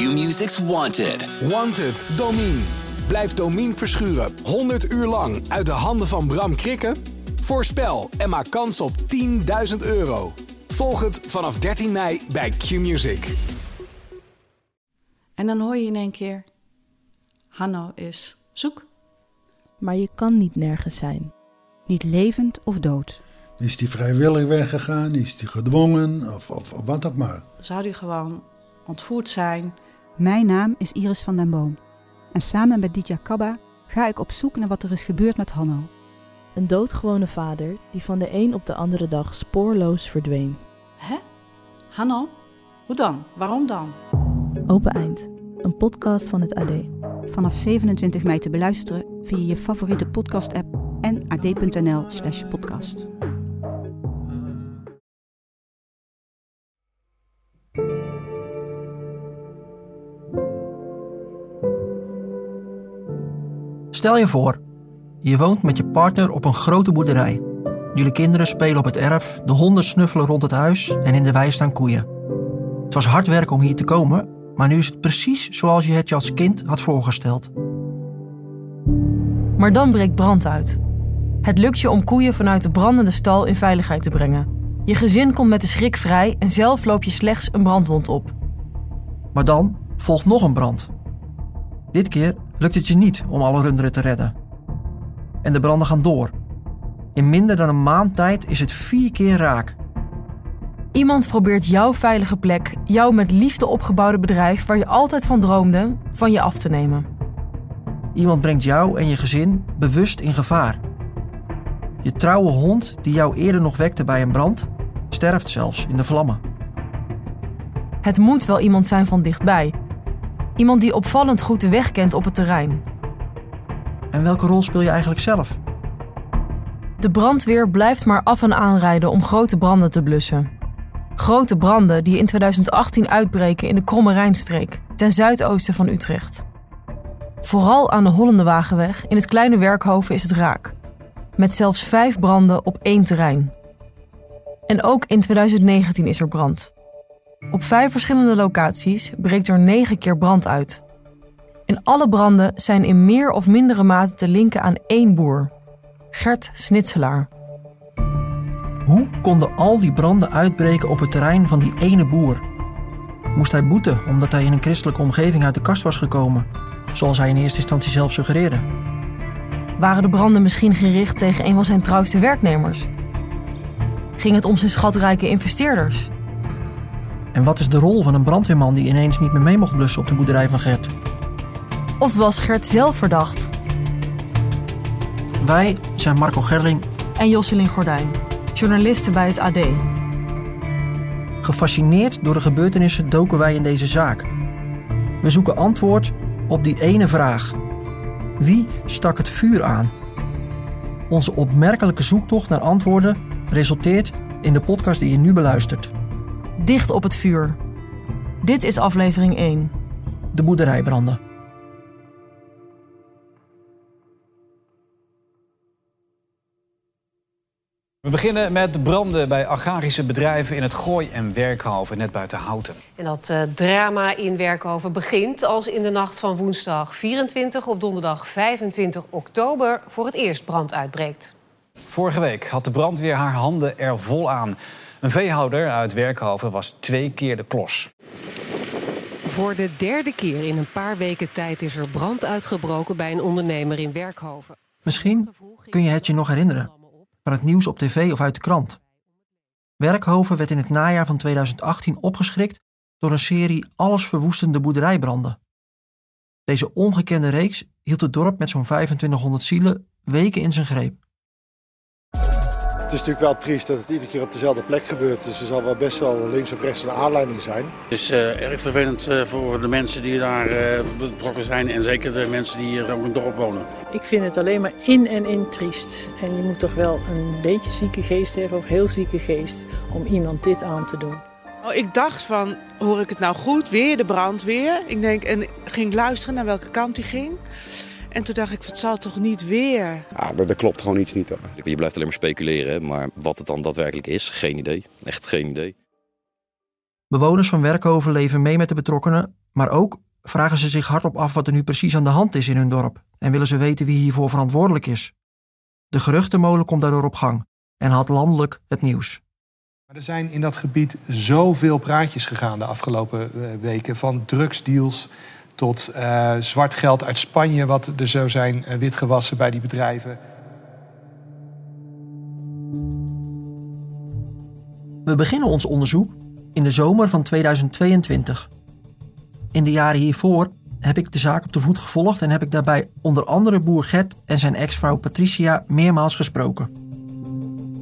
Q-Music's Wanted. Wanted, Domine. Blijf Domine verschuren 100 uur lang uit de handen van Bram Krikken? Voorspel en maak kans op 10.000 euro. Volg het vanaf 13 mei bij Q-Music. En dan hoor je in één keer: Hanno is zoek. Maar je kan niet nergens zijn. Niet levend of dood. Is die vrijwillig weggegaan? Is die gedwongen? Of, of, of wat ook maar. Zou die gewoon ontvoerd zijn? Mijn naam is Iris van den Boom. En samen met Ditya Kabba ga ik op zoek naar wat er is gebeurd met Hanno. Een doodgewone vader die van de een op de andere dag spoorloos verdween. Hè? Hanno? Hoe dan? Waarom dan? Open Eind, een podcast van het AD. Vanaf 27 mei te beluisteren via je favoriete podcast-app en ad.nl/slash Stel je voor, je woont met je partner op een grote boerderij. Jullie kinderen spelen op het erf, de honden snuffelen rond het huis en in de wei staan koeien. Het was hard werk om hier te komen, maar nu is het precies zoals je het je als kind had voorgesteld. Maar dan breekt brand uit. Het lukt je om koeien vanuit de brandende stal in veiligheid te brengen. Je gezin komt met de schrik vrij en zelf loop je slechts een brandwond op. Maar dan volgt nog een brand. Dit keer lukt het je niet om alle runderen te redden. En de branden gaan door. In minder dan een maand tijd is het vier keer raak. Iemand probeert jouw veilige plek, jouw met liefde opgebouwde bedrijf waar je altijd van droomde, van je af te nemen. Iemand brengt jou en je gezin bewust in gevaar. Je trouwe hond, die jou eerder nog wekte bij een brand, sterft zelfs in de vlammen. Het moet wel iemand zijn van dichtbij. Iemand die opvallend goed de weg kent op het terrein. En welke rol speel je eigenlijk zelf? De brandweer blijft maar af en aanrijden om grote branden te blussen. Grote branden die in 2018 uitbreken in de Kromme Rijnstreek, ten zuidoosten van Utrecht. Vooral aan de Hollende Wagenweg in het kleine Werkhoven is het raak. Met zelfs vijf branden op één terrein. En ook in 2019 is er brand. Op vijf verschillende locaties breekt er negen keer brand uit. En alle branden zijn in meer of mindere mate te linken aan één boer, Gert Snitselaar. Hoe konden al die branden uitbreken op het terrein van die ene boer? Moest hij boeten omdat hij in een christelijke omgeving uit de kast was gekomen, zoals hij in eerste instantie zelf suggereerde? Waren de branden misschien gericht tegen een van zijn trouwste werknemers? Ging het om zijn schatrijke investeerders? En wat is de rol van een brandweerman die ineens niet meer mee mocht blussen op de boerderij van Gert? Of was Gert zelf verdacht? Wij zijn Marco Gerling En Josselin Gordijn, journalisten bij het AD. Gefascineerd door de gebeurtenissen doken wij in deze zaak. We zoeken antwoord op die ene vraag. Wie stak het vuur aan? Onze opmerkelijke zoektocht naar antwoorden resulteert in de podcast die je nu beluistert. Dicht op het vuur. Dit is aflevering 1. De boerderijbranden. We beginnen met branden bij agrarische bedrijven in het Gooi en Werkhoven, net buiten Houten. En dat uh, drama in Werkhoven begint als in de nacht van woensdag 24 op donderdag 25 oktober voor het eerst brand uitbreekt. Vorige week had de brandweer haar handen er vol aan. Een veehouder uit Werkhoven was twee keer de klos. Voor de derde keer in een paar weken tijd is er brand uitgebroken bij een ondernemer in Werkhoven. Misschien kun je het je nog herinneren van het nieuws op tv of uit de krant. Werkhoven werd in het najaar van 2018 opgeschrikt door een serie allesverwoestende boerderijbranden. Deze ongekende reeks hield het dorp met zo'n 2500 zielen weken in zijn greep. Het is natuurlijk wel triest dat het iedere keer op dezelfde plek gebeurt. Dus er zal wel best wel links of rechts een aanleiding zijn. Het is uh, erg vervelend uh, voor de mensen die daar uh, betrokken zijn. En zeker de mensen die hier ook in het dorp wonen. Ik vind het alleen maar in en in triest. En je moet toch wel een beetje zieke geest hebben, of heel zieke geest, om iemand dit aan te doen. Oh, ik dacht van, hoor ik het nou goed? Weer de brandweer. Ik denk, en ging luisteren naar welke kant die ging. En toen dacht ik, het zal toch niet weer? Ja, er, klopt gewoon iets niet. Hoor. Je blijft alleen maar speculeren, maar wat het dan daadwerkelijk is, geen idee. Echt geen idee. Bewoners van Werkhoven leven mee met de betrokkenen Maar ook vragen ze zich hardop af wat er nu precies aan de hand is in hun dorp en willen ze weten wie hiervoor verantwoordelijk is. De geruchtenmolen komt daardoor op gang en had landelijk het nieuws. Maar er zijn in dat gebied zoveel praatjes gegaan de afgelopen eh, weken. Van drugsdeals tot uh, zwart geld uit Spanje, wat er zou zijn uh, witgewassen bij die bedrijven. We beginnen ons onderzoek in de zomer van 2022. In de jaren hiervoor heb ik de zaak op de voet gevolgd en heb ik daarbij onder andere boer Gert en zijn ex-vrouw Patricia meermaals gesproken.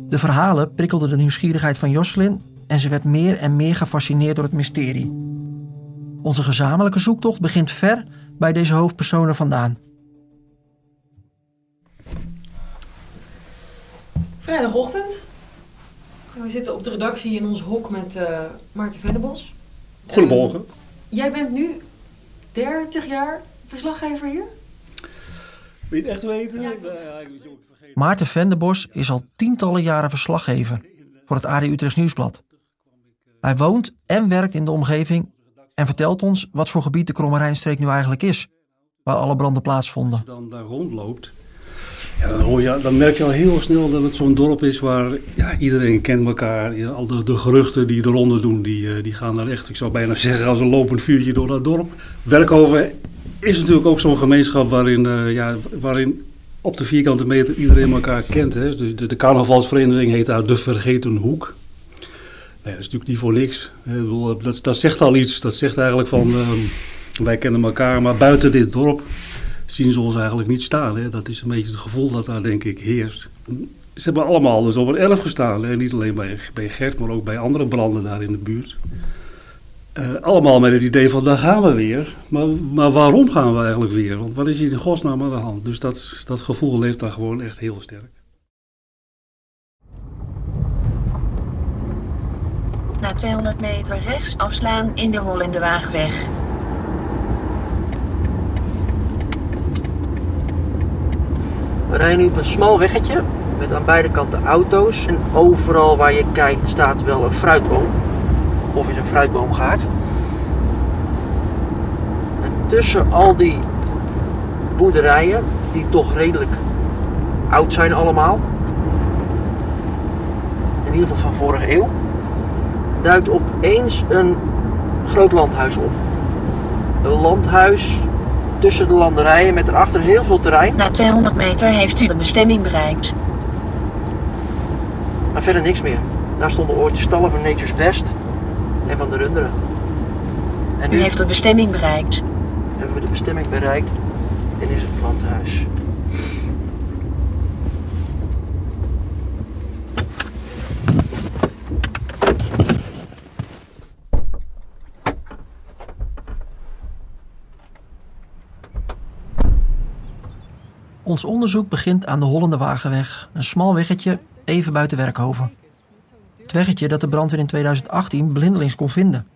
De verhalen prikkelden de nieuwsgierigheid van Jocelyn en ze werd meer en meer gefascineerd door het mysterie. Onze gezamenlijke zoektocht begint ver bij deze hoofdpersonen vandaan. Vrijdagochtend. We zitten op de redactie in ons hok met uh, Maarten Vennebos. Goedemorgen. Uh, jij bent nu 30 jaar verslaggever hier? Wil je het echt weten? Ja. Maarten Venderbos is al tientallen jaren verslaggever voor het AD Utrechts Nieuwsblad. Hij woont en werkt in de omgeving en vertelt ons wat voor gebied de Krommerijnstreek nu eigenlijk is, waar alle branden plaatsvonden. Als je dan daar rondloopt, ja, dan, hoor je, dan merk je al heel snel dat het zo'n dorp is waar ja, iedereen kent elkaar. Al de, geruchten die de ronde doen, die, die gaan daar echt, ik zou bijna zeggen, als een lopend vuurtje door dat dorp. Werkhoven is natuurlijk ook zo'n gemeenschap waarin, uh, ja, waarin op de vierkante meter iedereen elkaar kent. Hè. De, de, de carnavalsvereniging heet daar De Vergeten Hoek. Nee, dat is natuurlijk niet voor niks. Dat, dat zegt al iets. Dat zegt eigenlijk van, uh, wij kennen elkaar, maar buiten dit dorp zien ze ons eigenlijk niet staan. Hè. Dat is een beetje het gevoel dat daar denk ik heerst. Ze hebben allemaal dus op het erf gestaan. Niet alleen bij, bij Gert, maar ook bij andere branden daar in de buurt. Uh, allemaal met het idee van, daar gaan we weer. Maar, maar waarom gaan we eigenlijk weer? Want wat is hier in godsnaam aan de hand? Dus dat, dat gevoel leeft daar gewoon echt heel sterk. Na 200 meter rechts afslaan in de Hollende Waagweg. We rijden nu op een smal weggetje met aan beide kanten auto's. En overal waar je kijkt staat wel een fruitboom of is een fruitboomgaard. En tussen al die boerderijen, die toch redelijk oud zijn allemaal, in ieder geval van vorige eeuw, duikt opeens een groot landhuis op. Een landhuis tussen de landerijen met erachter heel veel terrein. Na 200 meter heeft u de bestemming bereikt. Maar verder niks meer. Daar stonden ooit de stallen van Nature's Best en van de runderen. En nu U heeft de bestemming bereikt. Hebben we de bestemming bereikt en is het landhuis. Ons onderzoek begint aan de Hollende Wagenweg, een smal weggetje even buiten Werkhoven. Het weggetje dat de brandweer in 2018 blindelings kon vinden.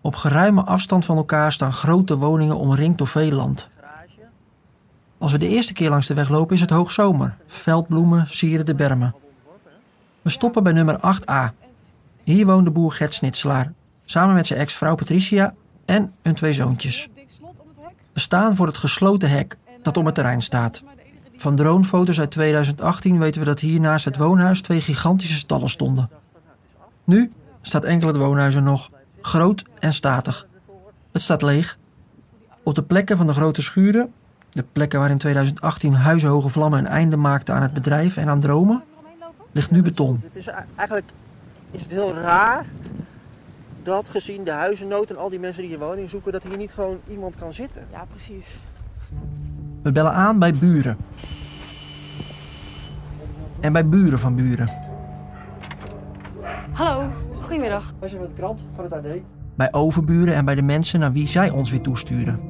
Op geruime afstand van elkaar staan grote woningen omringd door veel land. Als we de eerste keer langs de weg lopen is het hoogzomer. Veldbloemen sieren de bermen. We stoppen bij nummer 8a. Hier woont de boer Gert Snitselaar, samen met zijn ex-vrouw Patricia en hun twee zoontjes. We staan voor het gesloten hek dat om het terrein staat. Van dronefoto's uit 2018 weten we dat hier naast het woonhuis twee gigantische stallen stonden. Nu staat enkel het woonhuis er nog, groot en statig. Het staat leeg. Op de plekken van de grote schuren, de plekken waar in 2018 huizenhoge vlammen een einde maakten aan het bedrijf en aan dromen, ligt nu beton. Het is eigenlijk is het heel raar dat gezien de huizennood en al die mensen die hier woning zoeken, dat hier niet gewoon iemand kan zitten. Ja, precies. We bellen aan bij buren. En bij buren van buren. Hallo, goedemiddag. Wij zijn met de krant van het AD. Bij overburen en bij de mensen naar wie zij ons weer toesturen.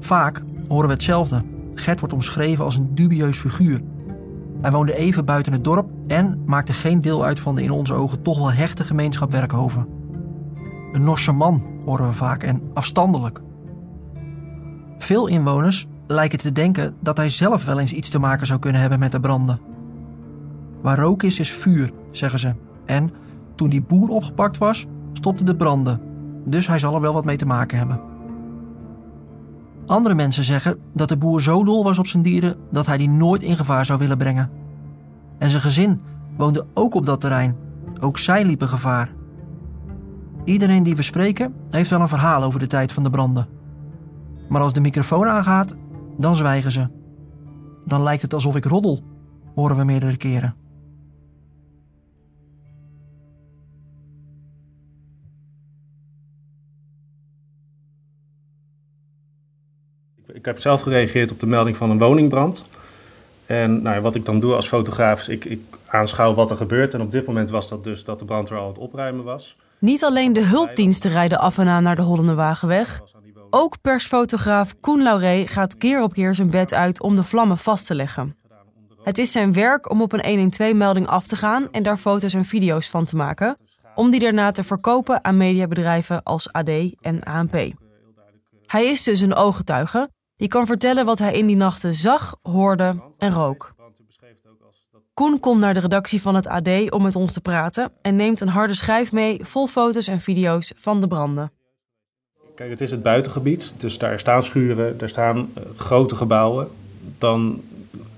Vaak horen we hetzelfde. Gert wordt omschreven als een dubieus figuur. Hij woonde even buiten het dorp en maakte geen deel uit van de in onze ogen toch wel hechte gemeenschap Werkhoven. Een Norse man horen we vaak en afstandelijk. Veel inwoners lijken te denken dat hij zelf wel eens iets te maken zou kunnen hebben met de branden. Waar rook is, is vuur, zeggen ze. En toen die boer opgepakt was, stopte de branden. Dus hij zal er wel wat mee te maken hebben. Andere mensen zeggen dat de boer zo dol was op zijn dieren dat hij die nooit in gevaar zou willen brengen. En zijn gezin woonde ook op dat terrein. Ook zij liepen gevaar. Iedereen die we spreken heeft wel een verhaal over de tijd van de branden. Maar als de microfoon aangaat, dan zwijgen ze. Dan lijkt het alsof ik roddel, horen we meerdere keren. Ik heb zelf gereageerd op de melding van een woningbrand. En nou, wat ik dan doe als fotograaf is, ik, ik aanschouw wat er gebeurt. En op dit moment was dat dus dat de brandweer al aan het opruimen was. Niet alleen de hulpdiensten rijden af en aan naar de Hollende Wagenweg. Ook persfotograaf Koen Lauré gaat keer op keer zijn bed uit om de vlammen vast te leggen. Het is zijn werk om op een 112-melding af te gaan en daar foto's en video's van te maken, om die daarna te verkopen aan mediabedrijven als AD en ANP. Hij is dus een ooggetuige die kan vertellen wat hij in die nachten zag, hoorde en rook. Koen komt naar de redactie van het AD om met ons te praten en neemt een harde schijf mee vol foto's en video's van de branden. Kijk, het is het buitengebied, dus daar staan schuren, daar staan uh, grote gebouwen. Dan,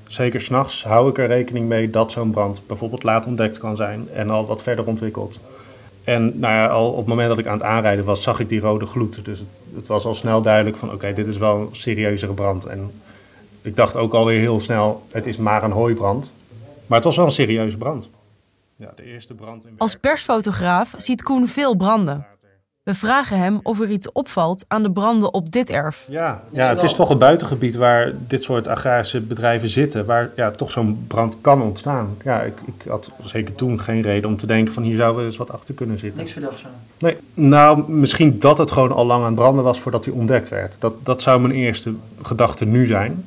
zeker s'nachts, hou ik er rekening mee dat zo'n brand bijvoorbeeld laat ontdekt kan zijn en al wat verder ontwikkeld. En nou ja, al op het moment dat ik aan het aanrijden was, zag ik die rode gloed. Dus het, het was al snel duidelijk van oké, dit is wel een serieuzere brand. En ik dacht ook alweer heel snel, het is maar een hooibrand. Maar het was wel een serieuze brand. Ja, de eerste brand in Als persfotograaf ziet Koen veel branden. We vragen hem of er iets opvalt aan de branden op dit erf. Ja, ja het is toch een buitengebied waar dit soort agrarische bedrijven zitten, waar ja, toch zo'n brand kan ontstaan. Ja, ik, ik had zeker toen geen reden om te denken van hier zou wel eens wat achter kunnen zitten. Niks verdachts aan. Nee, nou misschien dat het gewoon al lang aan het branden was voordat hij ontdekt werd. Dat, dat zou mijn eerste gedachte nu zijn.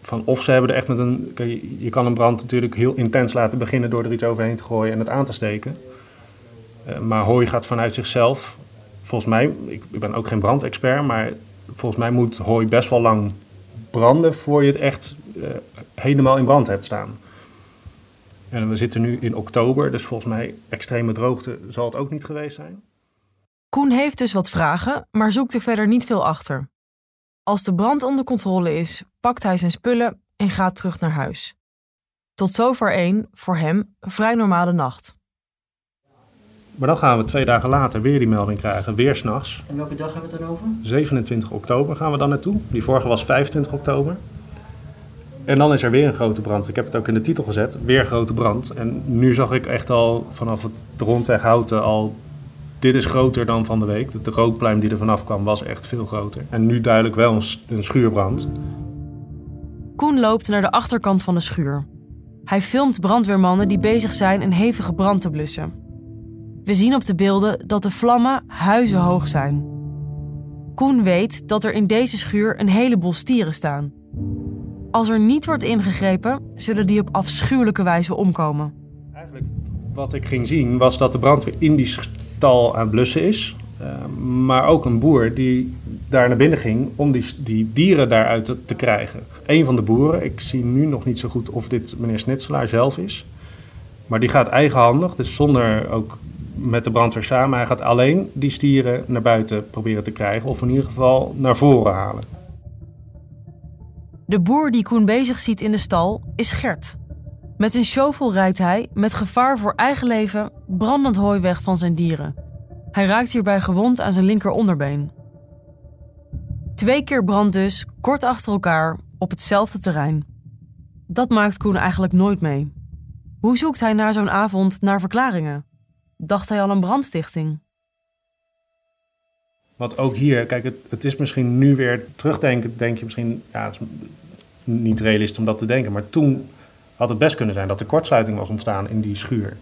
Van of ze hebben er echt met een. Je kan een brand natuurlijk heel intens laten beginnen door er iets overheen te gooien en het aan te steken. Uh, maar hooi gaat vanuit zichzelf volgens mij, ik, ik ben ook geen brandexpert, maar volgens mij moet hooi best wel lang branden voor je het echt uh, helemaal in brand hebt staan. En we zitten nu in oktober, dus volgens mij extreme droogte zal het ook niet geweest zijn. Koen heeft dus wat vragen, maar zoekt er verder niet veel achter. Als de brand onder controle is, pakt hij zijn spullen en gaat terug naar huis. Tot zover één, voor hem, vrij normale nacht. Maar dan gaan we twee dagen later weer die melding krijgen, weer s'nachts. En welke dag hebben we het dan over? 27 oktober gaan we dan naartoe. Die vorige was 25 oktober. En dan is er weer een grote brand. Ik heb het ook in de titel gezet, weer grote brand. En nu zag ik echt al vanaf het rondweg Houten al... Dit is groter dan van de week. De rookpluim die er vanaf kwam was echt veel groter. En nu duidelijk wel een, een schuurbrand. Koen loopt naar de achterkant van de schuur. Hij filmt brandweermannen die bezig zijn een hevige brand te blussen. We zien op de beelden dat de vlammen huizenhoog zijn. Koen weet dat er in deze schuur een heleboel stieren staan. Als er niet wordt ingegrepen, zullen die op afschuwelijke wijze omkomen. Eigenlijk wat ik ging zien was dat de brandweer in die stal aan het blussen is. Uh, maar ook een boer die daar naar binnen ging om die, die dieren daaruit te, te, krijgen. Een van de boeren, ik zie nu nog niet zo goed of dit meneer Snitselaar zelf is. Maar die gaat eigenhandig, dus zonder ook met de brandweer samen. Hij gaat alleen die stieren naar buiten proberen te krijgen, of in ieder geval naar voren halen. De boer die Koen bezig ziet in de stal is Gert. Met een shovel rijdt hij, met gevaar voor eigen leven, brandend hooi weg van zijn dieren. Hij raakt hierbij gewond aan zijn linker onderbeen. Twee keer brand dus, kort achter elkaar, op hetzelfde terrein. Dat maakt Koen eigenlijk nooit mee. Hoe zoekt hij na zo'n avond naar verklaringen? Dacht hij al een brandstichting? Want ook hier, kijk, het, het is misschien nu weer terugdenken, denk je misschien, ja, het is niet realistisch om dat te denken, maar toen had het best kunnen zijn dat er kortsluiting was ontstaan in die schuur.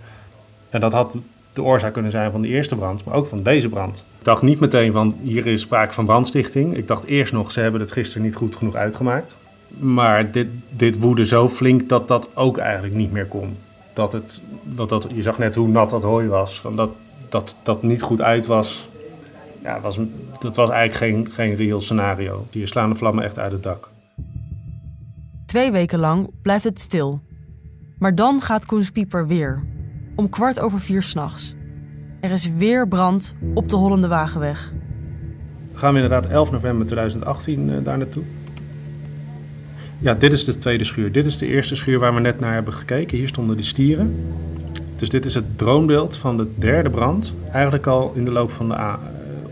En dat had de oorzaak kunnen zijn van de eerste brand, maar ook van deze brand. Ik dacht niet meteen van hier is sprake van brandstichting. Ik dacht eerst nog, ze hebben het gisteren niet goed genoeg uitgemaakt. Maar dit, dit woedde zo flink dat dat ook eigenlijk niet meer kon. Dat het, dat, dat, je zag net hoe nat dat hooi was. Van dat, dat dat niet goed uit was. Ja, was, dat was eigenlijk geen, geen reëel scenario. Hier slaan de vlammen echt uit het dak. Twee weken lang blijft het stil. Maar dan gaat Koens Pieper weer. Om kwart over vier s'nachts. Er is weer brand op de Hollende Wagenweg. gaan we inderdaad 11 november 2018 uh, daar naartoe. Ja, dit is de tweede schuur. Dit is de eerste schuur waar we net naar hebben gekeken. Hier stonden die stieren. Dus dit is het droombeeld van de derde brand. Eigenlijk al in de loop van de uh,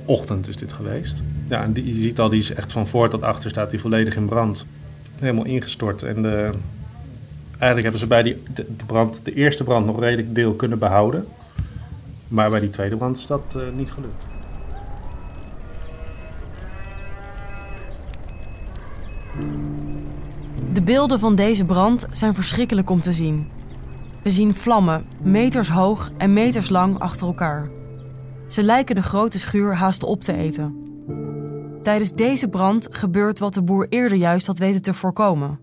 ochtend is dit geweest. Ja, en die, je ziet al, die is echt van voor tot achter staat die volledig in brand. Helemaal ingestort. En de, eigenlijk hebben ze bij die, de, de, brand, de eerste brand nog redelijk deel kunnen behouden. Maar bij die tweede brand is dat uh, niet gelukt. De beelden van deze brand zijn verschrikkelijk om te zien. We zien vlammen, meters hoog en meters lang achter elkaar. Ze lijken de grote schuur haast op te eten. Tijdens deze brand gebeurt wat de boer eerder juist had weten te voorkomen.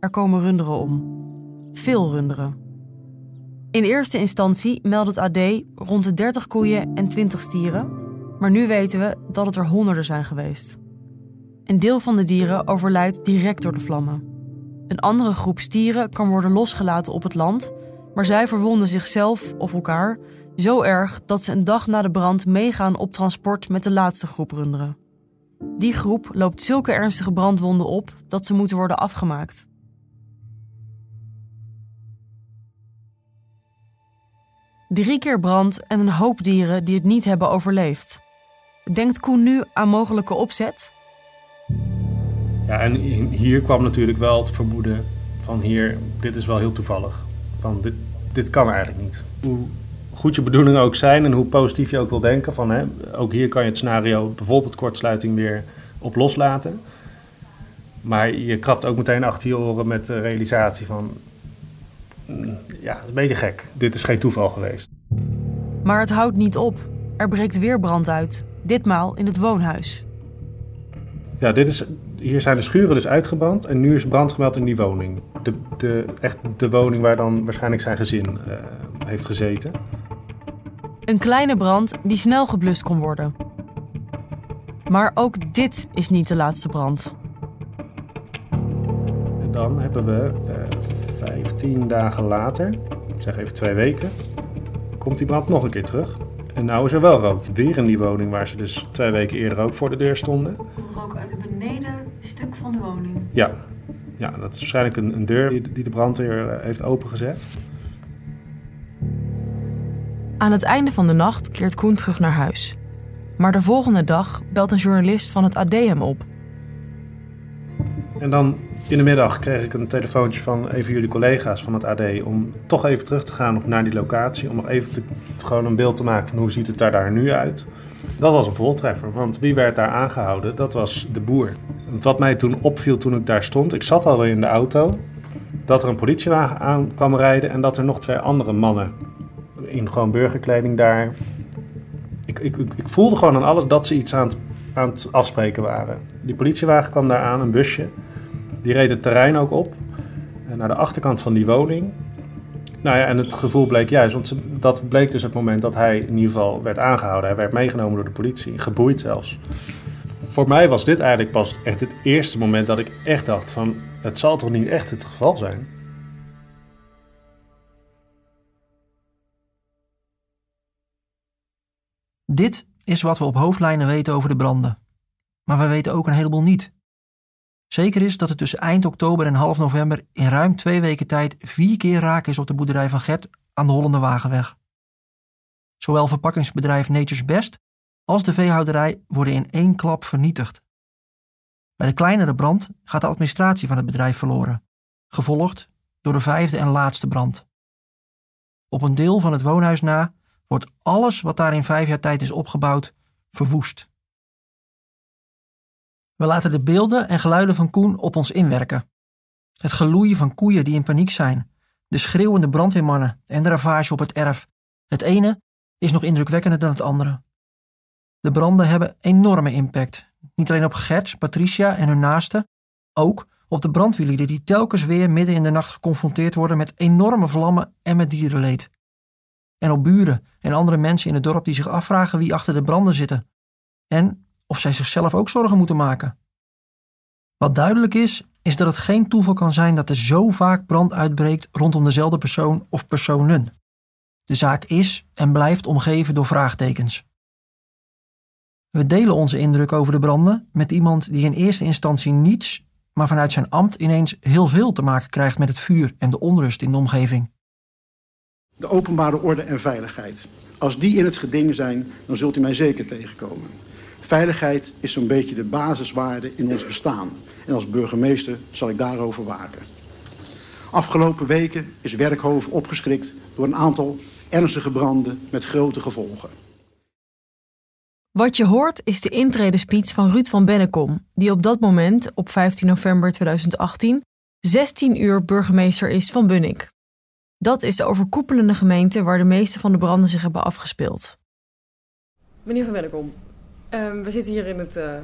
Er komen runderen om. Veel runderen. In eerste instantie meldde het AD rond de 30 koeien en 20 stieren, maar nu weten we dat het er honderden zijn geweest. Een deel van de dieren overlijdt direct door de vlammen. Een andere groep stieren kan worden losgelaten op het land, maar zij verwonden zichzelf of elkaar zo erg dat ze een dag na de brand meegaan op transport met de laatste groep runderen. Die groep loopt zulke ernstige brandwonden op dat ze moeten worden afgemaakt. Drie keer brand en een hoop dieren die het niet hebben overleefd. Denkt Koen nu aan mogelijke opzet? Ja, en hier kwam natuurlijk wel het vermoeden van hier, dit is wel heel toevallig. Van dit, dit kan eigenlijk niet. Hoe goed je bedoelingen ook zijn en hoe positief je ook wil denken van hè, ook hier kan je het scenario bijvoorbeeld kortsluiting weer op loslaten. Maar je krabt ook meteen achter je oren met de realisatie van mm, ja, een beetje gek. Dit is geen toeval geweest. Maar het houdt niet op. Er breekt weer brand uit. Ditmaal in het woonhuis. Ja, dit is, hier zijn de schuren dus uitgebrand en nu is brand gemeld in die woning. De, de, echt de woning waar dan waarschijnlijk zijn gezin uh, heeft gezeten. Een kleine brand die snel geblust kon worden. Maar ook dit is niet de laatste brand. En dan hebben we uh, 15 dagen later, ik zeg even twee weken, komt die brand nog een keer terug. En nou is er wel rook. Weer in die woning waar ze dus twee weken eerder ook voor de deur stonden. Komt rook uit het benedenstuk van de woning? Ja, ja dat is waarschijnlijk een, een deur die, die de brandweer heeft opengezet. Aan het einde van de nacht keert Koen terug naar huis. Maar de volgende dag belt een journalist van het AD hem op. En dan in de middag kreeg ik een telefoontje van een van jullie collega's van het AD om toch even terug te gaan naar die locatie. Om nog even te, gewoon een beeld te maken van hoe ziet het daar, daar nu uit. Dat was een voltreffer, want wie werd daar aangehouden? Dat was de boer. Wat mij toen opviel toen ik daar stond, ik zat alweer in de auto, dat er een politiewagen aan kwam rijden en dat er nog twee andere mannen in gewoon burgerkleding daar. Ik, ik, ik voelde gewoon aan alles dat ze iets aan het, aan het afspreken waren. Die politiewagen kwam daar aan, een busje. Die reed het terrein ook op. En naar de achterkant van die woning. Nou ja, en het gevoel bleek juist, want dat bleek dus het moment dat hij in ieder geval werd aangehouden. Hij werd meegenomen door de politie, geboeid zelfs. Voor mij was dit eigenlijk pas echt het eerste moment dat ik echt dacht van, het zal toch niet echt het geval zijn? Dit is wat we op hoofdlijnen weten over de branden. Maar we weten ook een heleboel niet. Zeker is dat het tussen eind oktober en half november in ruim twee weken tijd vier keer raak is op de boerderij van Gert aan de Hollende Wagenweg. Zowel verpakkingsbedrijf Nature's Best als de veehouderij worden in één klap vernietigd. Bij de kleinere brand gaat de administratie van het bedrijf verloren, gevolgd door de vijfde en laatste brand. Op een deel van het woonhuis na wordt alles wat daar in vijf jaar tijd is opgebouwd verwoest. We laten de beelden en geluiden van Koen op ons inwerken. Het geloeien van koeien die in paniek zijn, de schreeuwende brandweermannen en de ravage op het erf. Het ene is nog indrukwekkender dan het andere. De branden hebben enorme impact. Niet alleen op Gert, Patricia en hun naasten, ook op de brandweerlieden die telkens weer midden in de nacht geconfronteerd worden met enorme vlammen en met dierenleed. En op buren en andere mensen in het dorp die zich afvragen wie achter de branden zitten. En of zij zichzelf ook zorgen moeten maken. Wat duidelijk is, is dat het geen toeval kan zijn dat er zo vaak brand uitbreekt rondom dezelfde persoon of personen. De zaak is en blijft omgeven door vraagtekens. We delen onze indruk over de branden met iemand die in eerste instantie niets, maar vanuit zijn ambt ineens heel veel te maken krijgt met het vuur en de onrust in de omgeving. De openbare orde en veiligheid. Als die in het geding zijn, dan zult u mij zeker tegenkomen. Veiligheid is zo'n beetje de basiswaarde in ons bestaan. En als burgemeester zal ik daarover waken. Afgelopen weken is Werkhoven opgeschrikt door een aantal ernstige branden met grote gevolgen. Wat je hoort is de intredespeech van Ruud van Bennekom, die op dat moment, op 15 november 2018, 16 uur burgemeester is van Bunnik. Dat is de overkoepelende gemeente waar de meeste van de branden zich hebben afgespeeld. Meneer van Bennekom, um, we zitten hier in het, uh,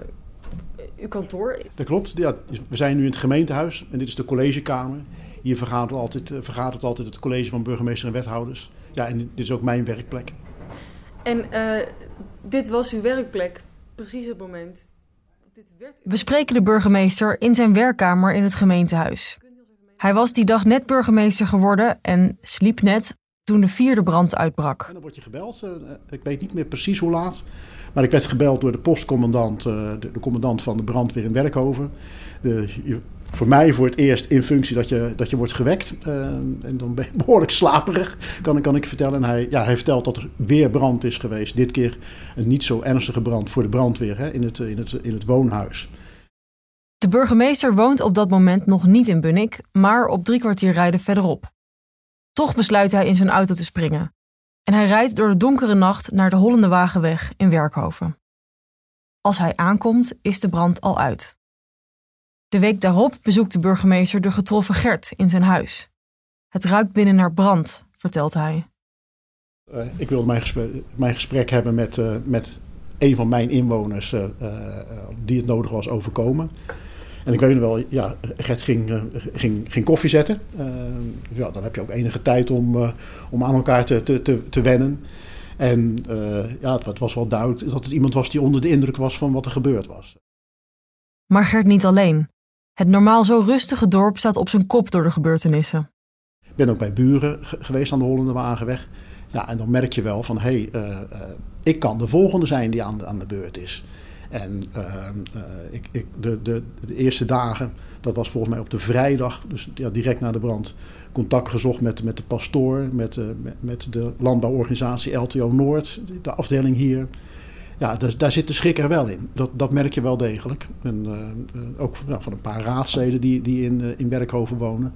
uw kantoor. Dat klopt. Ja, we zijn nu in het gemeentehuis en dit is de collegekamer. Hier vergadert altijd, uh, vergadert altijd het college van burgemeester en wethouders. Ja, en dit is ook mijn werkplek. En uh, dit was uw werkplek, precies het moment. Dit werd We spreken de burgemeester in zijn werkkamer in het gemeentehuis. Hij was die dag net burgemeester geworden en sliep net toen de vierde brand uitbrak. En dan word je gebeld. Ik weet niet meer precies hoe laat. Maar ik werd gebeld door de postcommandant, uh, de, de, commandant van de brandweer in Werkhoven. De, voor mij voor het eerst in functie dat je, dat je wordt gewekt. Uh, en dan ben je behoorlijk slaperig, kan, kan ik vertellen. En hij, ja, hij vertelt dat er weer brand is geweest. Dit keer een niet zo ernstige brand voor de brandweer hè, in, het, in, het, in het woonhuis. De burgemeester woont op dat moment nog niet in Bunnik, maar op drie kwartier rijden verderop. Toch besluit hij in zijn auto te springen. En hij rijdt door de donkere nacht naar de Hollende Wagenweg in Werkhoven. Als hij aankomt, is de brand al uit. De week daarop bezoekt de burgemeester de getroffen Gert in zijn huis. Het ruikt binnen naar brand, vertelt hij. Uh, ik wilde mijn gesprek, mijn gesprek hebben met, uh, met een van mijn inwoners uh, die het nodig was overkomen. En ik weet nog wel, ja, Gert ging, ging, ging koffie zetten. ja, dan heb je ook enige tijd om, om aan elkaar te, te, te, te wennen. En ja, het, het was wel duidelijk dat het iemand was die onder de indruk was van wat er gebeurd was. Maar Gert niet alleen. Het normaal zo rustige dorp staat op zijn kop door de gebeurtenissen. Ik ben ook bij buren geweest aan de Hollende Wagenweg. Ja, en dan merk je wel van, hé, hey, uh, uh, ik kan de volgende zijn die aan de, aan de beurt is. En uh, ik, ik, de, de, de, eerste dagen, dat was volgens mij op de vrijdag, dus ja, direct na de brand, contact gezocht met, met de pastoor, met, met, met de landbouworganisatie LTO Noord, de afdeling hier ja, dus, daar zit de schrik er wel in. Dat, dat merk je wel degelijk. En, uh, ook nou, van een paar raadsleden die, die in, in Werkhoven wonen.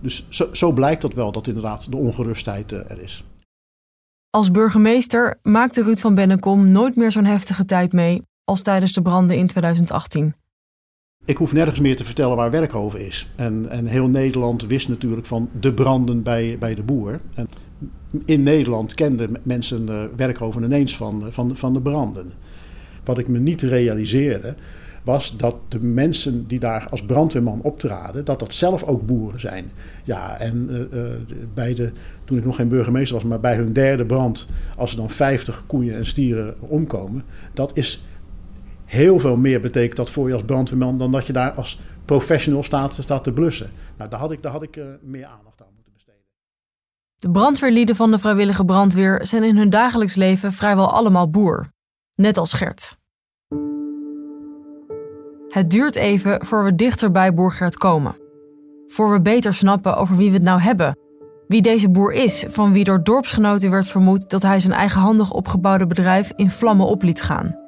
Dus zo, zo, blijkt dat wel, dat inderdaad de ongerustheid er is. Als burgemeester maakte Ruud van Bennekom nooit meer zo'n heftige tijd mee als tijdens de branden in 2018. Ik hoef nergens meer te vertellen waar Werkhoven is. En, en heel Nederland wist natuurlijk van de branden bij, bij de boer. En in Nederland kenden mensen uh, Werkhoven ineens van, van, van de branden. Wat ik me niet realiseerde, was dat de mensen die daar als brandweerman optraden, dat dat zelf ook boeren zijn. Ja, en uh, bij de, toen ik nog geen burgemeester was, maar bij hun derde brand, als er dan 50 koeien en stieren omkomen, dat is heel veel meer betekent dat voor je als brandweerman dan dat je daar als professional staat, te blussen. Nou, daar had ik, daar had ik uh, meer aandacht aan moeten besteden. De brandweerlieden van de vrijwillige brandweer zijn in hun dagelijks leven vrijwel allemaal boer. Net als Gert. Het duurt even voor we dichter bij boer Gert komen. Voor we beter snappen over wie we het nou hebben. Wie deze boer is, van wie door dorpsgenoten werd vermoed dat hij zijn eigenhandig opgebouwde bedrijf in vlammen op liet gaan.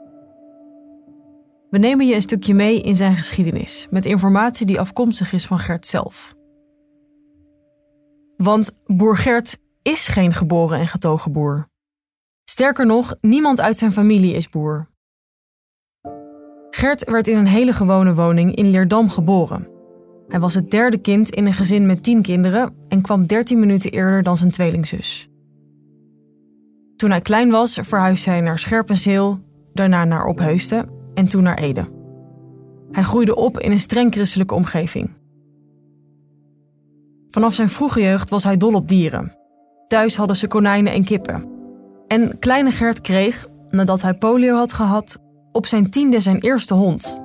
We nemen je een stukje mee in zijn geschiedenis, met informatie die afkomstig is van Gert zelf. Want boer Gert is geen geboren en getogen boer. Sterker nog, niemand uit zijn familie is boer. Gert werd in een hele gewone woning in Leerdam geboren. Hij was het derde kind in een gezin met tien kinderen en kwam 13 minuten eerder dan zijn tweelingzus. Toen hij klein was, verhuisde hij naar Scherpenzeel, daarna naar Opheusden en toen naar Ede. Hij groeide op in een streng christelijke omgeving. Vanaf zijn vroege jeugd was hij dol op dieren. Thuis hadden ze konijnen en kippen. En kleine Gert kreeg, nadat hij polio had gehad, op zijn tiende zijn eerste hond.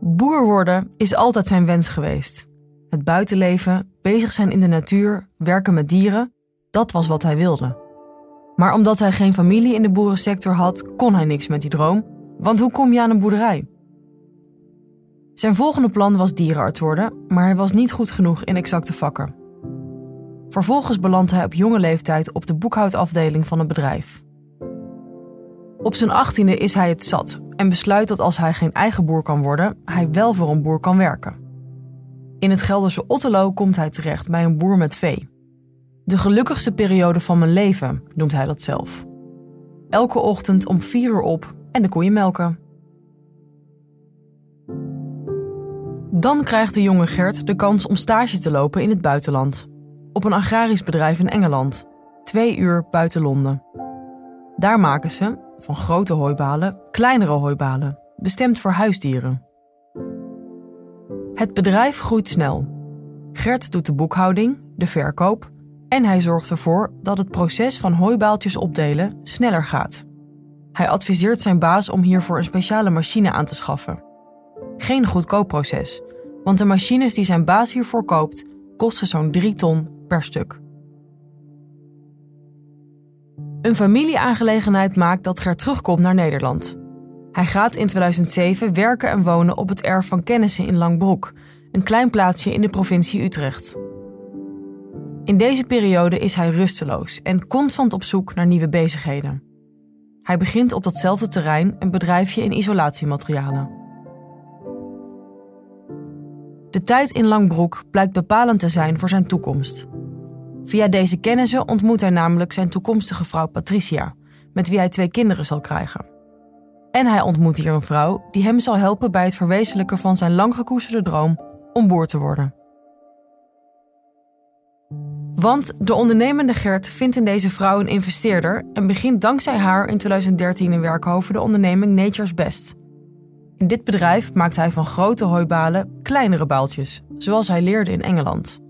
Boer worden is altijd zijn wens geweest. Het buitenleven, bezig zijn in de natuur, werken met dieren, dat was wat hij wilde. Maar omdat hij geen familie in de boerensector had, kon hij niks met die droom. Want hoe kom je aan een boerderij? Zijn volgende plan was dierenarts worden, maar hij was niet goed genoeg in exacte vakken. Vervolgens belandde hij op jonge leeftijd op de boekhoudafdeling van een bedrijf. Op zijn achttiende is hij het zat en besluit dat als hij geen eigen boer kan worden, hij wel voor een boer kan werken. In het Gelderse Otterlo komt hij terecht bij een boer met vee. De gelukkigste periode van mijn leven, noemt hij dat zelf. Elke ochtend om vier uur op en de koeien melken. Dan krijgt de jonge Gert de kans om stage te lopen in het buitenland. Op een agrarisch bedrijf in Engeland, twee uur buiten Londen. Daar maken ze, van grote hooibalen, kleinere hooibalen, bestemd voor huisdieren. Het bedrijf groeit snel. Gert doet de boekhouding, de verkoop en hij zorgt ervoor dat het proces van hooibaaltjes opdelen sneller gaat. Hij adviseert zijn baas om hiervoor een speciale machine aan te schaffen. Geen goedkoop proces, want de machines die zijn baas hiervoor koopt kosten zo'n 3 ton per stuk. Een familieaangelegenheid maakt dat Gert terugkomt naar Nederland. Hij gaat in 2007 werken en wonen op het erf van kennissen in Langbroek, een klein plaatsje in de provincie Utrecht. In deze periode is hij rusteloos en constant op zoek naar nieuwe bezigheden. Hij begint op datzelfde terrein een bedrijfje in isolatiematerialen. De tijd in Langbroek blijkt bepalend te zijn voor zijn toekomst. Via deze kennissen ontmoet hij namelijk zijn toekomstige vrouw Patricia, met wie hij twee kinderen zal krijgen. En hij ontmoet hier een vrouw die hem zal helpen bij het verwezenlijken van zijn lang gekoesterde droom om boer te worden. Want de ondernemende Gert vindt in deze vrouw een investeerder en begint dankzij haar in 2013 in Werkhoven de onderneming Nature's Best. In dit bedrijf maakt hij van grote hooibalen kleinere baaltjes, zoals hij leerde in Engeland.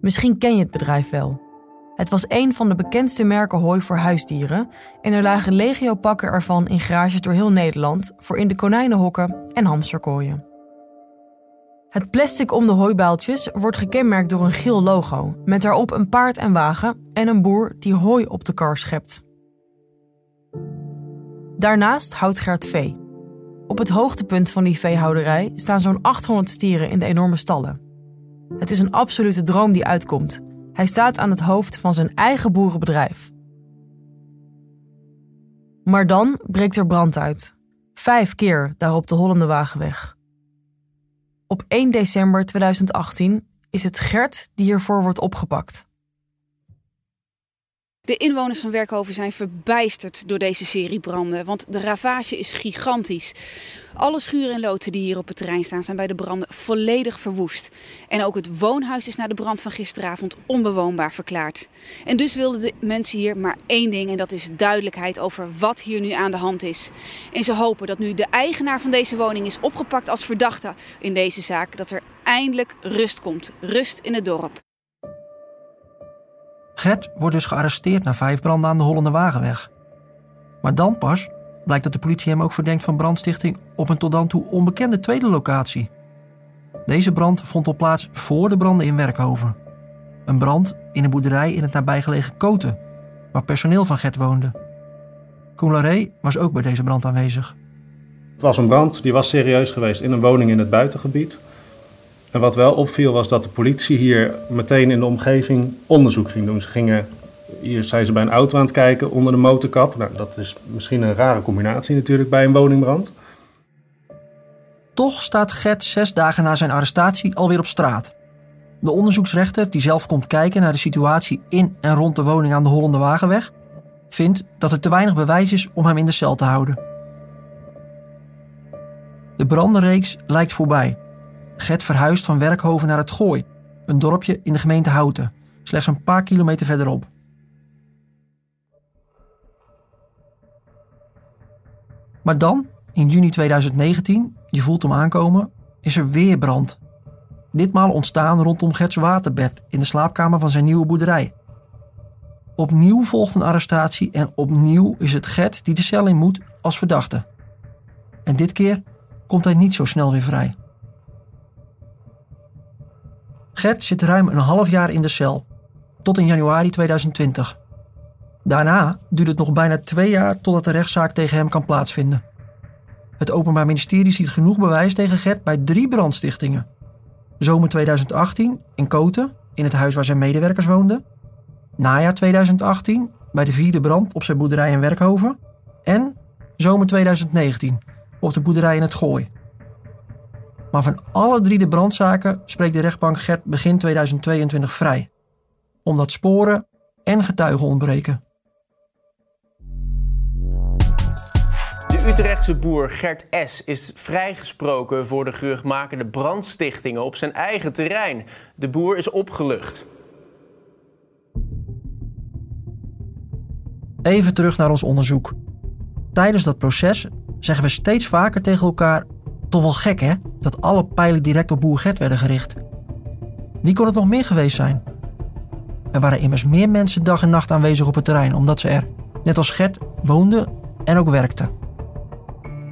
Misschien ken je het bedrijf wel. Het was een van de bekendste merken hooi voor huisdieren en er lagen legio-pakken ervan in garages door heel Nederland voor in de konijnenhokken en hamsterkooien. Het plastic om de hooibaaltjes wordt gekenmerkt door een geel logo, met daarop een paard en wagen en een boer die hooi op de kar schept. Daarnaast houdt Gert vee. Op het hoogtepunt van die veehouderij staan zo'n 800 stieren in de enorme stallen. Het is een absolute droom die uitkomt. Hij staat aan het hoofd van zijn eigen boerenbedrijf. Maar dan breekt er brand uit. Vijf keer daar op de Hollende Wagenweg. Op 1 december 2018 is het Gert die hiervoor wordt opgepakt. De inwoners van Werkhoven zijn verbijsterd door deze serie branden, want de ravage is gigantisch. Alle schuren en loodsen die hier op het terrein staan zijn bij de branden volledig verwoest. En ook het woonhuis is na de brand van gisteravond onbewoonbaar verklaard. En dus wilden de mensen hier maar één ding en dat is duidelijkheid over wat hier nu aan de hand is. En ze hopen dat nu de eigenaar van deze woning is opgepakt als verdachte in deze zaak, dat er eindelijk rust komt. Rust in het dorp. Gert wordt dus gearresteerd na vijf branden aan de Hollende Wagenweg. Maar dan pas blijkt dat de politie hem ook verdenkt van brandstichting op een tot dan toe onbekende tweede locatie. Deze brand vond al plaats voor de branden in Werkhoven. Een brand in een boerderij in het nabijgelegen Koten, waar personeel van Gert woonde. Koen was ook bij deze brand aanwezig. Het was een brand die was serieus geweest in een woning in het buitengebied. En wat wel opviel was dat de politie hier meteen in de omgeving onderzoek ging doen. Ze gingen, hier zijn ze bij een auto aan het kijken onder de motorkap. Nou, dat is misschien een rare combinatie natuurlijk bij een woningbrand. Toch staat Gert zes dagen na zijn arrestatie alweer op straat. De onderzoeksrechter, die zelf komt kijken naar de situatie in en rond de woning aan de Hollende Wagenweg, vindt dat er te weinig bewijs is om hem in de cel te houden. De brandenreeks lijkt voorbij. Gert verhuist van Werkhoven naar het Gooi, een dorpje in de gemeente Houten, slechts een paar kilometer verderop. Maar dan, in juni 2019, je voelt hem aankomen, is er weer brand. Ditmaal ontstaan rondom Gerts waterbed in de slaapkamer van zijn nieuwe boerderij. Opnieuw volgt een arrestatie en opnieuw is het Gert die de cel in moet als verdachte. En dit keer komt hij niet zo snel weer vrij. Gert zit ruim een half jaar in de cel, tot in januari 2020. Daarna duurt het nog bijna twee jaar totdat de rechtszaak tegen hem kan plaatsvinden. Het Openbaar Ministerie ziet genoeg bewijs tegen Gert bij drie brandstichtingen. Zomer 2018 in Koten, in het huis waar zijn medewerkers woonden. Najaar 2018 bij de vierde brand op zijn boerderij in Werkhoven. En zomer 2019 op de boerderij in het Gooi. Maar van alle drie de brandzaken spreekt de rechtbank Gert begin 2022 vrij. Omdat sporen en getuigen ontbreken. De Utrechtse boer Gert S. is vrijgesproken voor de geruchtmakende brandstichtingen op zijn eigen terrein. De boer is opgelucht. Even terug naar ons onderzoek. Tijdens dat proces zeggen we steeds vaker tegen elkaar: toch wel gek hè, dat alle pijlen direct op boer Gert werden gericht. Wie kon het nog meer geweest zijn? Er waren immers meer mensen dag en nacht aanwezig op het terrein, omdat ze er, net als Gert, woonden en ook werkten.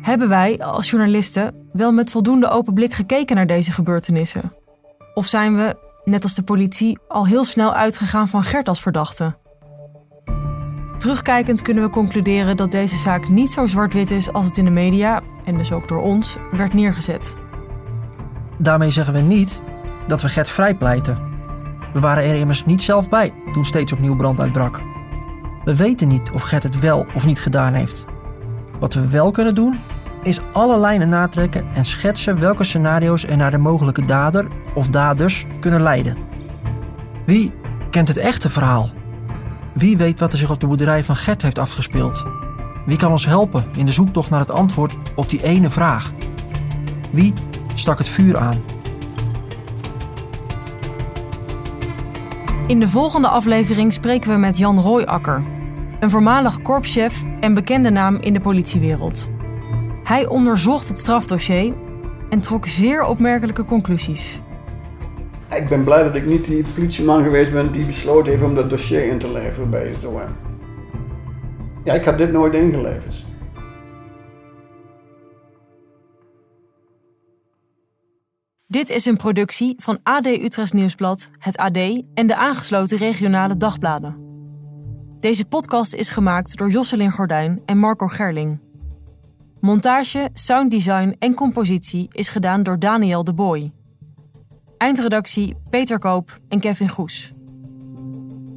Hebben wij als journalisten wel met voldoende open blik gekeken naar deze gebeurtenissen? Of zijn we, net als de politie, al heel snel uitgegaan van Gert als verdachte? Terugkijkend kunnen we concluderen dat deze zaak niet zo zwart-wit is als het in de media, en dus ook door ons, werd neergezet. Daarmee zeggen we niet dat we Gert vrijpleiten. We waren er immers niet zelf bij toen steeds opnieuw brand uitbrak. We weten niet of Gert het wel of niet gedaan heeft. Wat we wel kunnen doen, is alle lijnen natrekken en schetsen welke scenario's er naar de mogelijke dader of daders kunnen leiden. Wie kent het echte verhaal? Wie weet wat er zich op de boerderij van Gert heeft afgespeeld? Wie kan ons helpen in de zoektocht naar het antwoord op die ene vraag? Wie stak het vuur aan? In de volgende aflevering spreken we met Jan Rooiakker, een voormalig korpschef en bekende naam in de politiewereld. Hij onderzocht het strafdossier en trok zeer opmerkelijke conclusies. Ik ben blij dat ik niet die politieman geweest ben die besloten heeft om dat dossier in te leveren bij het OM. Ja, ik had dit nooit ingeleverd. Dit is een productie van AD Utrecht Nieuwsblad, het AD en de aangesloten regionale dagbladen. Deze podcast is gemaakt door Josselin Gordijn en Marco Gerling. Montage, sounddesign en compositie is gedaan door Daniel de Boy. Eindredactie Peter Koop en Kevin Goes.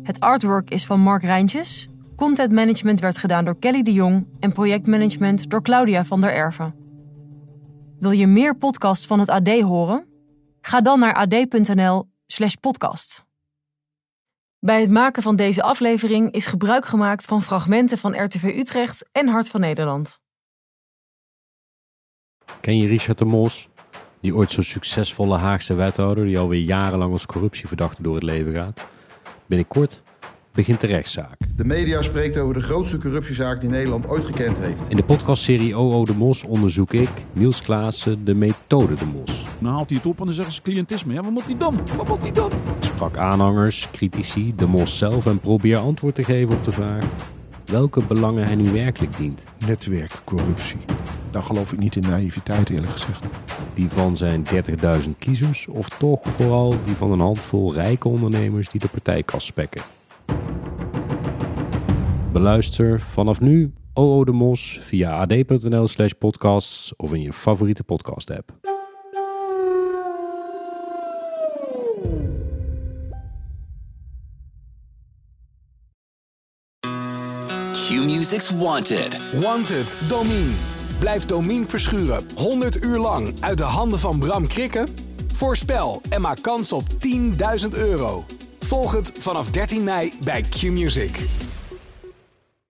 Het artwork is van Mark Rijntjes. Content management werd gedaan door Kelly de Jong en projectmanagement door Claudia van der Erven. Wil je meer podcasts van het AD horen? Ga dan naar ad.nl/podcast. Bij het maken van deze aflevering is gebruik gemaakt van fragmenten van RTV Utrecht en Hart van Nederland. Ken je Richard de Mos? Die ooit zo'n succesvolle Haagse wethouder die alweer jarenlang als corruptieverdachte door het leven gaat. Binnenkort begint de rechtszaak. De media spreekt over de grootste corruptiezaak die Nederland ooit gekend heeft. In de podcastserie OO de Mos onderzoek ik, Niels Klaassen, de methode de Mos. Dan haalt hij het op en dan zeggen ze cliëntisme. Ja, wat moet hij dan? Wat moet hij dan? Ik sprak aanhangers, critici, de Mos zelf en probeer antwoord te geven op de vraag welke belangen hij nu werkelijk dient. Netwerkcorruptie. Dan geloof ik niet in naïviteit eerlijk gezegd. Die van zijn 30.000 kiezers of toch vooral die van een handvol rijke ondernemers die de partijkas spekken. Beluister vanaf nu OO de Mos via ad.nl slash podcasts of in je favoriete podcast app. Q-Music's Wanted. Wanted, Domine. Blijf Domine verschuren 100 uur lang uit de handen van Bram Krikken? Voorspel en maak kans op 10.000 euro. Volg het vanaf 13 mei bij Q-Music.